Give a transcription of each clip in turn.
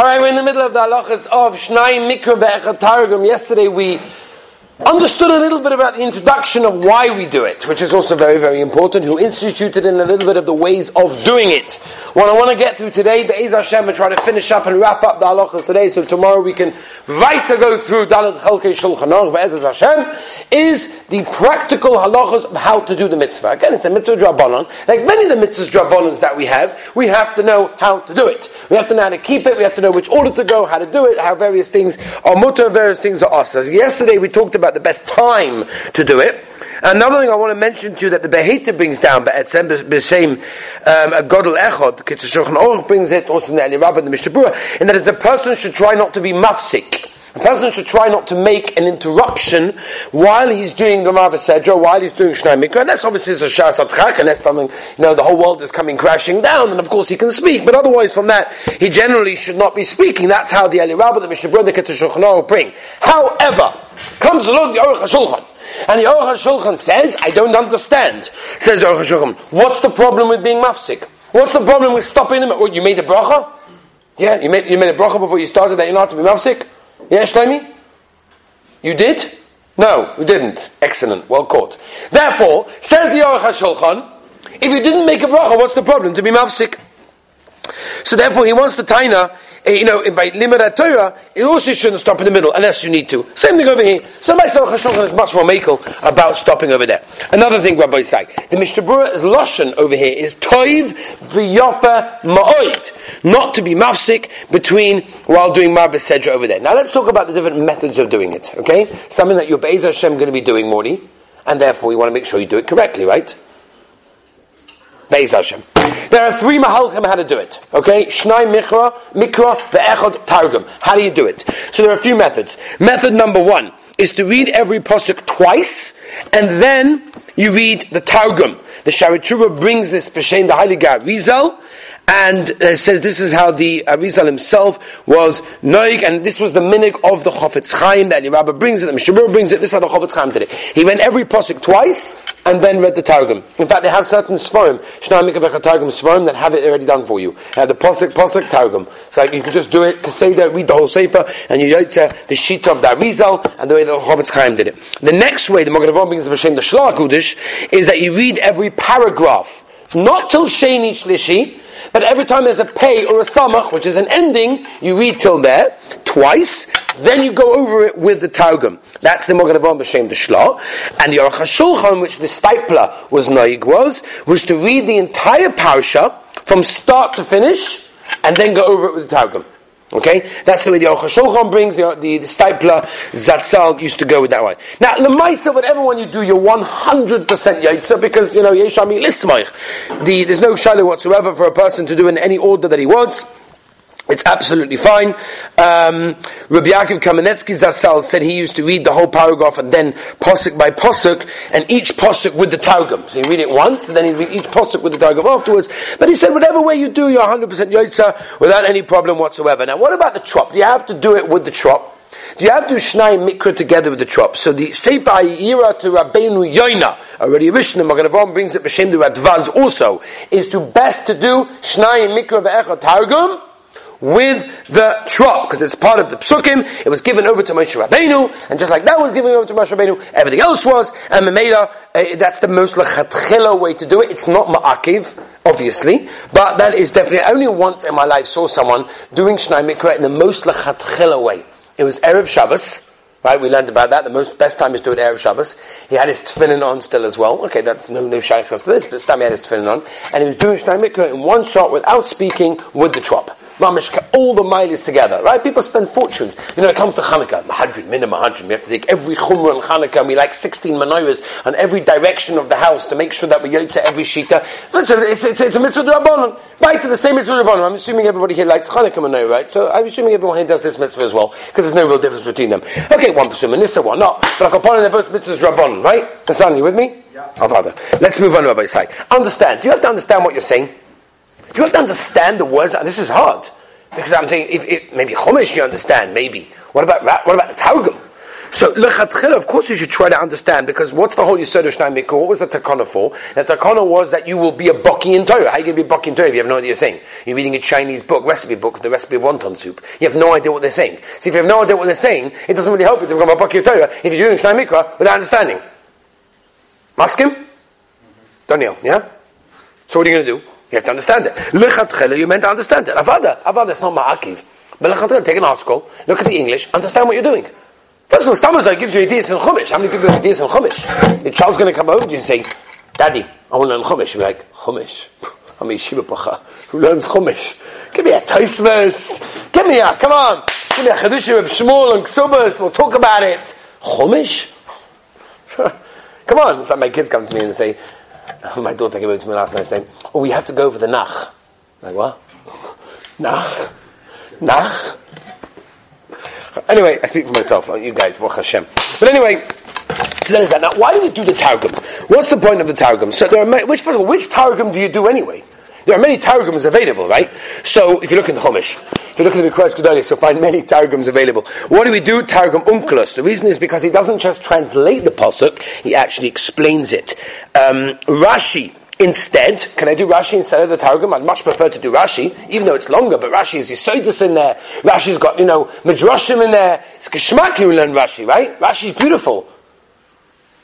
All right, we're in the middle of the halachas of Shnai Mikra Ve'echad Targum. Yesterday we understood a little bit about the introduction of why we do it, which is also very, very important, who instituted in a little bit of the ways of doing it. What I want to get through today, Be'ez Hashem, and try to finish up and wrap up the halachas today, so tomorrow we can right to go through Dalet Chalkei Shulchan Aruch, Be'ez Hashem, is the practical halachas of how to do the mitzvah. Again, it's a mitzvah drabanan. Like many of the mitzvahs drabanans that we have, we have to know how to do it. We have to know how to keep it, we have to know which order to go, how to do it, how various things are mutter, various things are us. Yesterday we talked about the best time to do it. Another thing I want to mention to you that the Beheta brings down, but at the same um, a Godel Echod, Kitzur Shulchan Aruch brings it, also in the Rabbah and the Mishnah Berurah, and that is a person should try not to be mafsik. A person should try not to make an interruption while he's doing the Maavir Sedra, while he's doing Shnai Mikra. And that's obviously a Shas Atchak, and that's something, you know, the whole world is coming crashing down, and of course he can speak. But otherwise from that, he generally should not be speaking. That's how the Eli Rabbah, the Mishnah Berurah, the Shulchan bring. However, comes along the Aruch HaShulchan, and the Aruch HaShulchan says, I don't understand. Says the Aruch HaShulchan, what's the problem with being mafsik? What's the problem with stopping them? What, you made a bracha? Yeah, you made, you made a bracha before you started that you're not to be mafsik? Yeah, Shlomi? You did? No, you didn't. Excellent. Well caught. Therefore, says the Aruch HaShulchan, if you didn't make a bracha, what's the problem? To be mafsik. So therefore, he wants the taina Eh, you know, by limud Torah, it also shouldn't stop in the middle unless you need to. Same thing over here. So my Chashulchan is much more makel about stopping over there. Another thing Rabbi say, the Mishnah is lashon over here is toiv v'yofa ma'oid, not to be mafsik between while doing Mar Sedra over there. Now let's talk about the different methods of doing it. Okay, something that your Be'ez Hashem going to be doing, Morty, and therefore you want to make sure you do it correctly, right? Be'ez Hashem. There are three mahalchim how to do it. Okay? Shnai mikra, mikra, ve'echad targum. How do you do it? So there are a few methods. Method number one is to read every pasuk twice, and then you read the targum. The Sharitura brings this b'shem the Heiligar Rizal, and uh, says this is how the Arizal himself was noig, and this was the minig of the Chofetz Chaim that the Rabbi brings it, the Mishabur brings it. This is how the Chofetz Chaim did it. He went every pasuk twice and then read the Targum. In fact, they have certain Svarim, Targum Svarim that have it already done for you. Uh, the pasuk pasuk Targum. So you can just do it, Kaseda, read the whole Sefer, and you yotze the sheet of the Arizal and the way the Chofetz Chaim did it. The next way the Mogadavon brings the B'Shem the Shlach is that you read every paragraph, not till Sheni Shlishi, but every time there's a pay or a samach, which is an ending, you read till there twice, then you go over it with the Targum. That's the Mogan Avon the Shla. And the Aruch HaShulchan, which the Steipler was naig was, was to read the entire parsha from start to finish, and then go over it with the Targum. Okay, that's the way the Aruch brings the the, the Steipler Zatzal used to go with that way. Now, lemaisa, whatever one you do, you're one hundred percent yaitza because you know yeshami lismaich. The there's no shadow whatsoever for a person to do in any order that he wants. It's absolutely fine. Um, Rabbi Yaakov Kamenetsky Zassal said he used to read the whole paragraph and then posuk by posuk, and each posuk with the Targum. So he read it once, and then he read each posuk with the Targum afterwards. But he said, whatever way you do, you're 100% Yotza without any problem whatsoever. Now, what about the trop? Do you have to do it with the trop? Do you have to Shnai Mikra together with the trop? So the Sefer Yira to Rabbeinu Yoina, already a Rishon Maganavom brings it B'Shem the Radvaz also, is to best to do Shnai Mikra Ve'echot Targum, with the trop, because it's part of the psukim. It was given over to Moshe Rabbeinu, and just like that was given over to Moshe Rabbeinu, everything else was. And Memela, uh, that's the most lechatchila way to do it. It's not ma'akiv, obviously, but that is definitely. only once in my life saw someone doing Shnai Mikra in the most lechatchila way. It was erev Shabbos. Right, we learned about that. The most best time is to do it Erev Shabbos. He had his tefillin on still as well. Okay, that's no no shaykhs to this, but he had his tefillin on, and he was doing Shnai Mikra in one shot without speaking with the trop mamish, all the miles together, right? People spend fortunes. You know, it comes to Hanukkah, 100, minimum 100. We have to take every chumrah in Hanukkah, and we like 16 menorahs on every direction of the house to make sure that we to every shita. So it's, it's, it's a mitzvah rabbanon. Right to the same mitzvah rabbanon. I'm assuming everybody here likes Hanukkah menorah, right? So I'm assuming everyone here does this mitzvah as well, because there's no real difference between them. Okay, one person Manissa, one not. But Akaponim, they're both mitzvahs rabbanon, right? Hassan, you with me? Yeah. Father. Let's move on to Rabbi side. Understand. Do you have to understand what you're saying? You have to understand the words? and This is hard. Because I'm saying, if, if maybe Chumash you understand, maybe. What about what about the Targum? So, lechatchila, of course you should try to understand, because what's the whole Yisod of Shnai Mikra? What was the takana for? The takana was that you will be a baki in Torah. How are you going to be a baki in Torah if you have no idea what you're saying? You're reading a Chinese book, recipe book, the recipe of wonton soup. You have no idea what they're saying. So if you have no idea what they're saying, it doesn't really help you to become a baki in Torah if you're doing Shnai Mikra without understanding. Maskim? Daniel, yeah? So what are you going to do? You have to understand it. Lechatchila, you meant to understand it. Avada, avada, it's not ma'akiv. But lechatchila, take an article, look at the English, understand what you're doing. First of all, Stamazar gives you ideas in Chumash. How many people have ideas in Chumash? The child's going to come over to you and say, Daddy, I want to learn Chumash. You're like, Chumash? I'm a pacha. Who learns Chumash? Give me a Taisvers. Give me a, come on. Give me a Chedushim of Shmuel and Ksubas. We'll talk about it. Chumash? come on. It's like my kids come to me and say, my daughter came over to me last night saying, oh, we have to go for the Nach. Like, what? Nach? Nach? Anyway, I speak for myself, not you guys, Baruch Hashem. But anyway, so that is that. Now, why do we do the Targum? What's the point of the Targum? So there are, which, first of all, which Targum do you do anyway? There are many Targums available, right? So, if you look in the Chumash, if you look at the Mikras Gedolos, you'll find many Targums available. What do we do? Targum Onkelos. The reason is because he doesn't just translate the Pasuk, he actually explains it. Um, Rashi, Instead, can I do Rashi instead of the Targum? I'd much prefer to do Rashi, even though it's longer, but Rashi is Yisoidus in there. Rashi's got, you know, Midrashim in there. It's Kishmak you learn Rashi, right? Rashi's beautiful.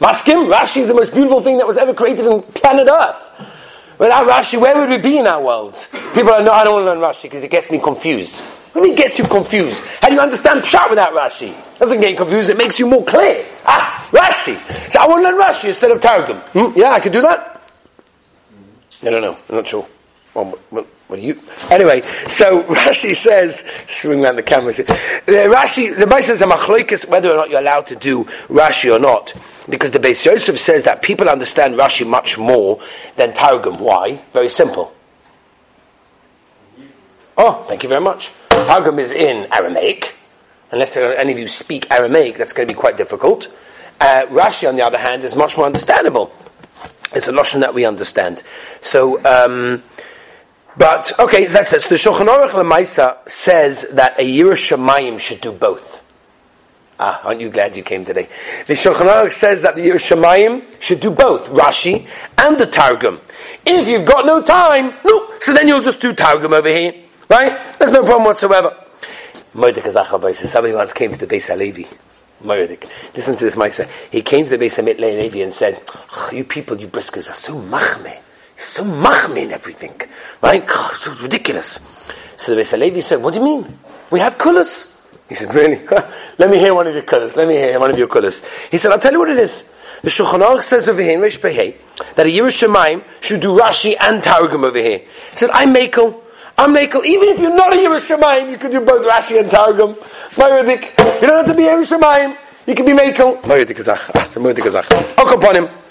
Maskim, Rashi is the most beautiful thing that was ever created on planet Earth. Without Rashi, where would we be in our world? People are, no, I don't want to learn Rashi because it gets me confused. What do you mean gets you confused? How do you understand Pshat without Rashi? It doesn't get you confused, it makes you more clear. Ah, Rashi. So I want to learn Rashi instead of Targum. Hmm? Yeah, I could do that. I don't know. I'm not sure. Well, what, do you? Anyway, so Rashi says, swing around the camera. Uh, Rashi, the Bible says a machloikas whether or not you're allowed to do Rashi or not, because the Beis Yosef says that people understand Rashi much more than Targum. Why? Very simple. Oh, thank you very much. Targum is in Aramaic. Unless any of you speak Aramaic, that's going to be quite difficult. Uh, Rashi, on the other hand, is much more understandable. It's a lotion that we understand. So, um, but okay, that's it. So the Shulchan Aruch Lemaisa says that a yerei shamayim should do both. Ah, aren't you glad you came today? The Shulchan Aruch says that the yerei shamayim should do both Rashi and the Targum. If you've got no time, no, so then you'll just do Targum over here, right? There's no problem whatsoever. Somebody once came to the Beis. Murdik. Listen to this, Maisa. He came to the base of Mitlay Levi and said, "You people, you briskers, are so machme, so machme in everything, right? It's ridiculous." So the base of Levi said, "What do you mean? We have kulas." He said, "Really? Let me hear one of your kulas. Let me hear one of your kulas." He said, "I'll tell you what it is." The Shulchan Aruch says over here in Rish that a yerei shamayim should do Rashi and Targum over here. He said, "I'm Makel." I'm Makel. Even if you're not a yerei shamayim, you could do both Rashi and Targum. Mayradik. You don't have to be yerei shamayim. You can be Makel. Mayradik Kazach. Ah, Mayradik Kazach. Ok upon him.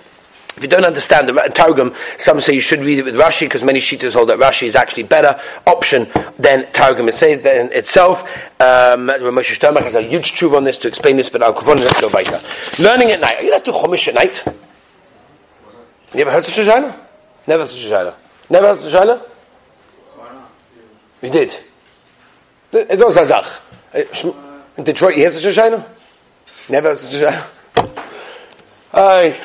If you don't understand the Targum, some say you should read it with Rashi because many Shitas hold that Rashi is actually better option than Targum. It says that in itself. Um, Moshe has a huge truth on this to explain this, but I'll come on let's go weiter. Learning at night. Are you allowed to Chumash at night? You ever heard such a Shaila? Never such a Shaila. Never heard such a Shaila? You did. It's also a Zach. In Detroit, you hear such a Shaila? Never heard such a Shaila? Aye.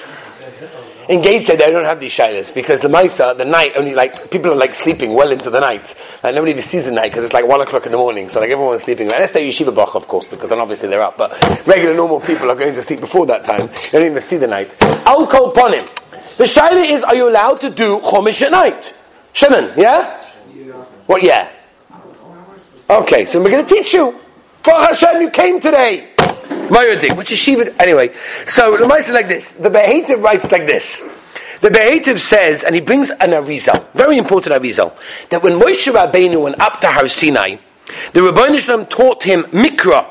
In Gateshead, they don't have these shilas because the Maisa, the night, only like, people are like sleeping well into the night. And nobody even sees the night because it's like one o'clock in the morning. So like everyone's sleeping. Unless they're Yeshiva Bach, of course, because then obviously they're up. But regular normal people are going to sleep before that time. They don't even see the night. I'll call upon him. The shaila is, are you allowed to do Chumash at night? Shimon, yeah? yeah? What, yeah? Okay, so we're going to teach you. Baruch Hashem, you came today. Which is Shiva. Anyway, so the is like this. The Behetiv writes like this. The Behetiv says, and he brings an Arizal, very important Arizal, that when Moshe Rabbeinu went up to Har Sinai, the Ribono Shel Olam taught him Mikra,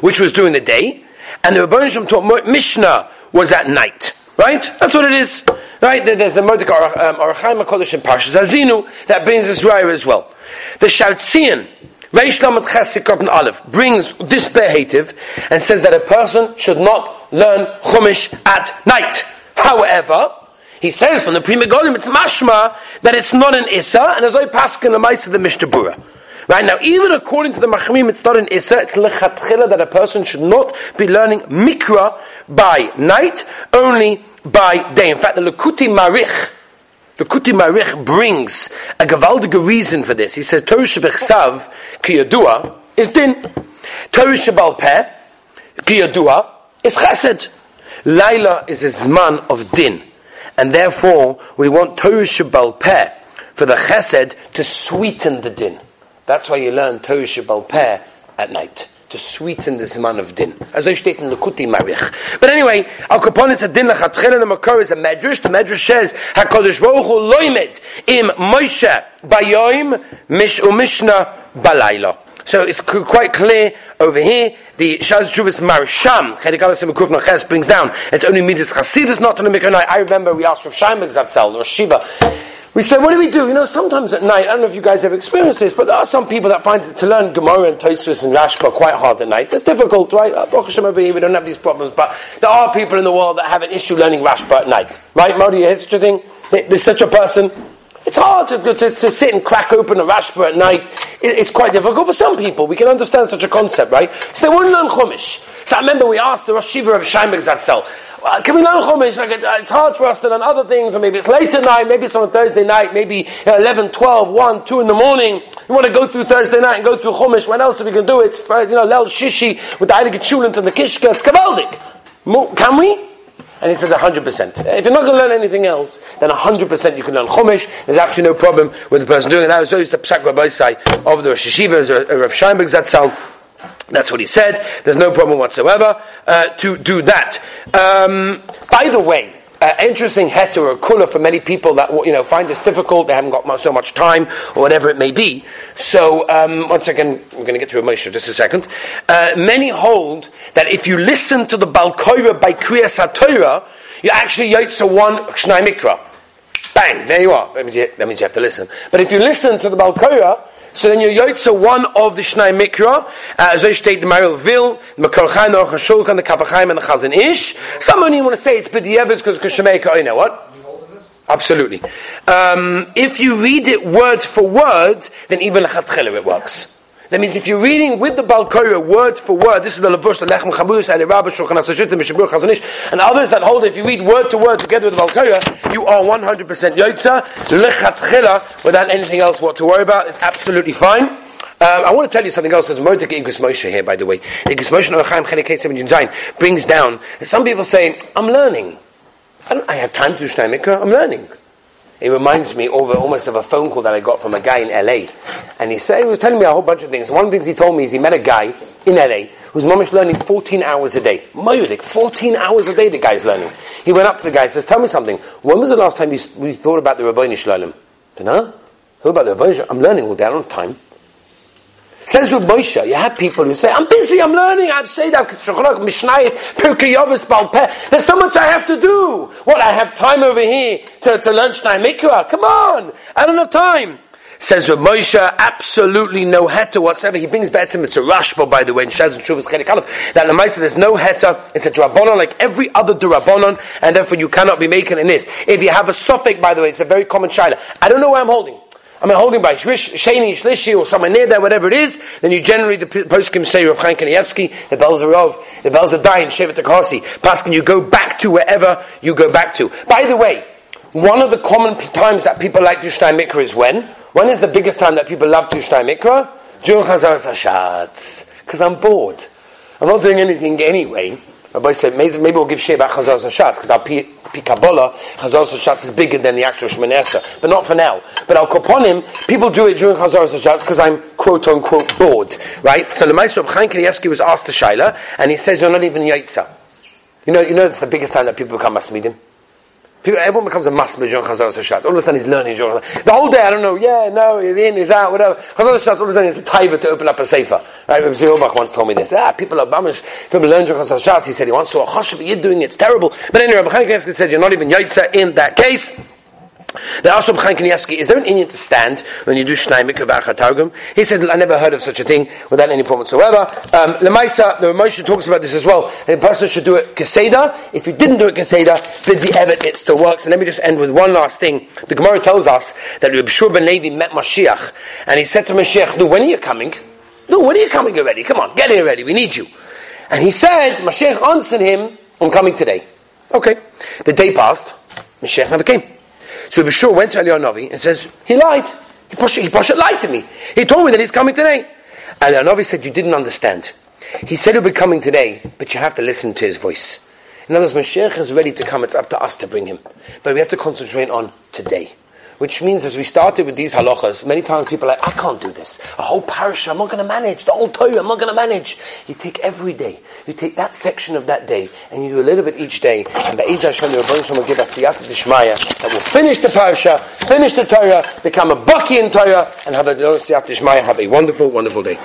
which was during the day, and the Ribono Shel Olam taught Mishnah was at night. Right? That's what it is. Right? There's the Mordecai um, Ohr HaChaim HaKodesh in Parshas Haazinu that brings this raya as well. The Shaltzian, Reish Lamed Chesik and Aleph, brings this behative and says that a person should not learn Chumash at night. However, he says from the Pri Megadim, it's mashma that it's not an Issa, and as I pass in the mice of the Mishnah Berurah. Right now, even according to the Machamim, it's not an Issa, it's lechatchila that a person should not be learning Mikra by night, only by day. In fact, the Likutei Maharich, Likutei Maharich brings a gavaldige reason for this. He says, Torah Shebechsav, Kiyadua, is din. Torah Shebal Peh, Kiyadua, is chesed. Laila is a zman of din. And therefore, we want Torah Shebal for the chesed to sweeten the din. That's why you learn Torah Shabbal Peh at night to sweeten the man of din. As I state in the Kuti Marich. But anyway, Al Kapon is a din lechatchel and the Makor is a medrash. The medrash says, HaKadosh Baruch Hu loimed im Moshe bayoim mish umishna balayla. So it's quite clear over here. The Shaz Juvis Marsham, Chedikalas Mekuf Ches brings down. It's only Midas Chasidus, not on the Mikra I remember we asked for Shaimak Zatzel or Shiva. We said, what do we do? You know, sometimes at night, I don't know if you guys have experienced this, but there are some people that find to learn Gemara and Tosfos and Rashba quite hard at night. It's difficult, right? Uh, we don't have these problems, but there are people in the world that have an issue learning Rashba at night. Right, Modi, you hear such a thing? There's such a person. It's hard to, to, to, sit and crack open a Rashba at night. it's quite difficult for some people. We can understand such a concept, right? So they won't learn Chumash. So I remember we asked the Rosh Shiva of Shaimek Zatzel, uh, can we learn Chumash? Like it's hard for us to learn other things, or maybe it's late at night, maybe it's on a Thursday night, maybe 11, 12, 1, 2 in the morning. You want to go through Thursday night and go through Chumash. When else are we going to do it? It's, uh, you know, Lel Shishi with the Chulent and the Kishka. It's Kavaldik. Can we? And he said 100%. If you're not going to learn anything else, then 100% you can learn Chumash. There's absolutely no problem with the person doing it. That was always the Psak Rabbi of the Rosh Hashiva, Rav Scheinberg Zatzal. That's what he said. There's no problem whatsoever uh, to do that. Um, by the way, uh, interesting heter or kula for many people that you know find this difficult. They haven't got so much time or whatever it may be. So um, one second, we're going to get through a Moshe just a second. Uh, many hold that if you listen to the Balkoira by Kriyas HaTorah, you actually yotza one Shnai Mikra. Bang, there you are. That means you, that means you have to listen. But if you listen to the Balkoira, so then you yotza one of the Shnai Mikra, uh, as I state the Maril Vil, the Makar Chaim, the Aruch HaShulchan, the Kaf HaChaim, and the Chazon Ish. Some only want to say it's B'diyevis because Kashemeka, you know what? Absolutely. Um, if you read it word for word, then even Lechatchela it works. That means if you're reading with the Balkoira word for word, this is the Lavush, the Lechem Chabus, and Rabbi Shulchan HaSashit, the Mishabur Chazon Ish, and others that hold it, if you read word to word together with the Balkoira, you are 100% Yotza, Lechatchela, without anything else what to worry about. It's absolutely fine. Um, I want to tell you something else. There's Modik Igros Moshe here, by the way. Igros Moshe Noachim Chelik 17 Zayin brings down, some people say, I'm learning. I, don't, I have time to do Shnei I'm learning. It reminds me over almost of a phone call that I got from a guy in LA. And he said, he was telling me a whole bunch of things. One of the things he told me is he met a guy in LA whose mom is learning 14 hours a day. Moyulik, 14 hours a day the guy's learning. He went up to the guy and says, tell me something. When was the last time you, we thought about the Ribono Shel Olam? Dunno? Thought about the Rabboni I'm learning all day, I don't have time. Says with Moshe, you have people who say, I'm busy, I'm learning, I've said that, Mishnayis, Pirkei Yovis. There's so much I have to do. What, I have time over here to, to Shnai Mikra? Come on, I don't have time. Says with Moshe, absolutely no heta whatsoever. He brings back to it's a rashba, by the way, in Shaz and Shuvas Chedik that in the there's no heta, it's a drabonon like every other drabonon, and therefore you cannot be making in this. If you have a suffix, by the way, it's a very common shaila. I don't know where I'm holding. I'm holding by Sheni, Shlishi, or somewhere near there, whatever it is, then you generally, the poskim say, Rav Chaim Kanievsky, the bells are of, the bells are dying, Shevet Takasi, Paskin, you go back to wherever you go back to. By the way, one of the common times that people like to Shnai Mikra is when? When is the biggest time that people love to Shnai Mikra? During Chazar Hashatz. Because I'm bored. I'm not doing anything anyway. Rabbi said, maybe, maybe we'll give Sheba Chazar Hashatz, because our Kabbalah, Chazar Hashatz is bigger than the actual Shemanesha, but not for now. But I'll upon him, people do it during Chazar Hashatz because I'm quote unquote bored, right? So the Meister of Chaim Kanievsky was asked to Shaila, and he says, you're not even Yaitza. You know, you know, it's the biggest time that people become Masmidim. Everyone becomes a masmid John Chazar Hashatz. All of a sudden he's learning John The whole day, I don't know, yeah, no, he's in, he's out, whatever. Chazar Hashatz, all of a sudden it's a taiva to open up a sefer. Right, Rabbi Zilbach once told me this. Ah, people are bamish, people learn John Chazar Hashatz. He said he wants to, a choshev, you're doing it, it's terrible. But anyway, Rabbi Chaim said you're not even yaitza in that case. The Ashab Chaim Kanievsky, is there an Indian to stand when you do Shnai Mikvah Targum? He said, I never heard of such a thing without any problem whatsoever. Um, Lemaisa, the Ramosha talks about this as well. A person should do it Keseda. If you didn't do it Keseda, Bidzi Evet, it still works. And let me just end with one last thing. The Gemara tells us that Rabbi Shur ben Levi met Mashiach, and he said to Mashiach, no, when are you coming? No, when are you coming already? Come on, get here already, we need you. And he said, Mashiach answered him, I'm coming today. Okay. The day passed, Mashiach never came. So Rabbi Shur went to Eliyahu and says, he lied. He Pasha, he lied to me. He told me that he's coming today. Eliyahu said, you didn't understand. He said he'll be coming today, but you have to listen to his voice. In other words, Mashiach is ready to come, it's up to us to bring him. But we have to concentrate on today. Which means as we started with these halachas, many times people are like, I can't do this. A whole parasha, I'm not going to manage. The whole Torah, I'm not going to manage. You take every day. You take that section of that day, and you do a little bit each day. And Be'ez Hashem, the Rebbeinu will give us the Yat Dishmaya that will finish the parasha, finish the Torah, become a Baki in Torah, and have a Yat Dishmaya, have a wonderful, wonderful day.